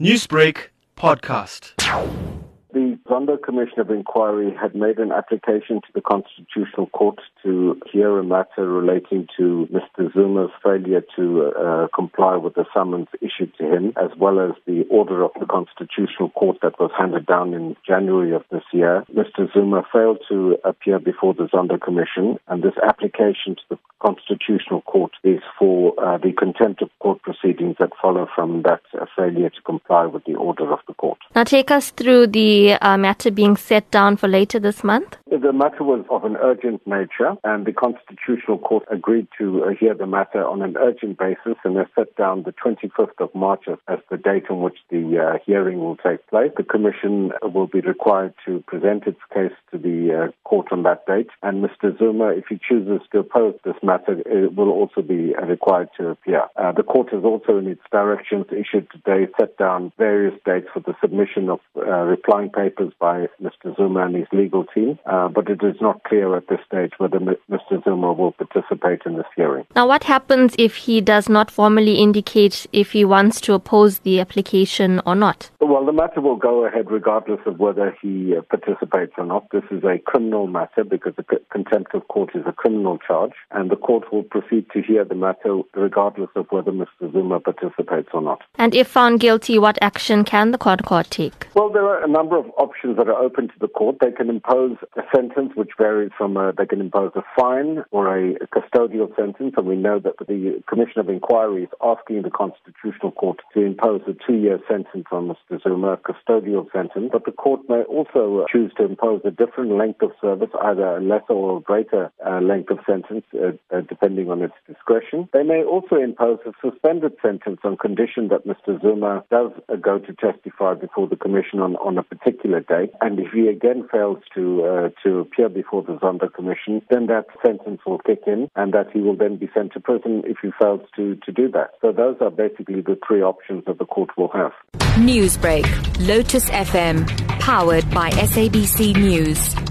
Newsbreak podcast. The Zondo Commission of Inquiry had made an application to the Constitutional Court to hear a matter relating to Mr. Zuma's failure to uh, comply with the summons issued to him, as well as the order of the Constitutional Court that was handed down in January of this year. Mr. Zuma failed to appear before the Zondo Commission, and this application to the Constitutional Court is for uh, the contempt of court proceedings that follow from that uh, failure to comply with the order of the court. Now, take us through the uh, matter being set down for later this month. The matter was of an urgent nature, and the Constitutional Court agreed to uh, hear the matter on an urgent basis and has set down the 25th of March as, the date on which the uh, hearing will take place. The Commission will be required to present its case to the uh, court on that date, and Mr. Zuma, if he chooses to oppose this matter, it will also be required to appear. Uh, the court has also, in its directions issued today, set down various dates for the submission of uh, replying papers by Mr. Zuma and his legal team. Uh, but it is not clear at this stage whether Mr. Zuma will participate in this hearing. Now, what happens if he does not formally indicate if he wants to oppose the application or not? Well, the matter will go ahead regardless of whether he uh, participates or not. This is a criminal matter because the contempt of court is a criminal charge, and the court will proceed to hear the matter regardless of whether Mr. Zuma participates or not. And if found guilty, what action can the court court take? Well, there are a number of options that are open to the court. They can impose a sentence which varies from a, they can impose a fine or a, custodial sentence, and we know that the Commission of Inquiry is asking the Constitutional Court to impose a two-year sentence on Mr. Zuma, a custodial sentence. But the court may also choose to impose a different length of service, either a lesser or a greater uh, length of sentence, uh, uh, depending on its discretion. They may also impose a suspended sentence on condition that Mr. Zuma does uh, go to testify before the Commission on, on a particular date, and if he again fails to uh, to appear before the Zondo Commission, then that sentence will kick in and that he will then be sent to prison if he fails to, to do that. So those are basically the three options that the court will have. Newsbreak, Lotus FM, powered by SABC News.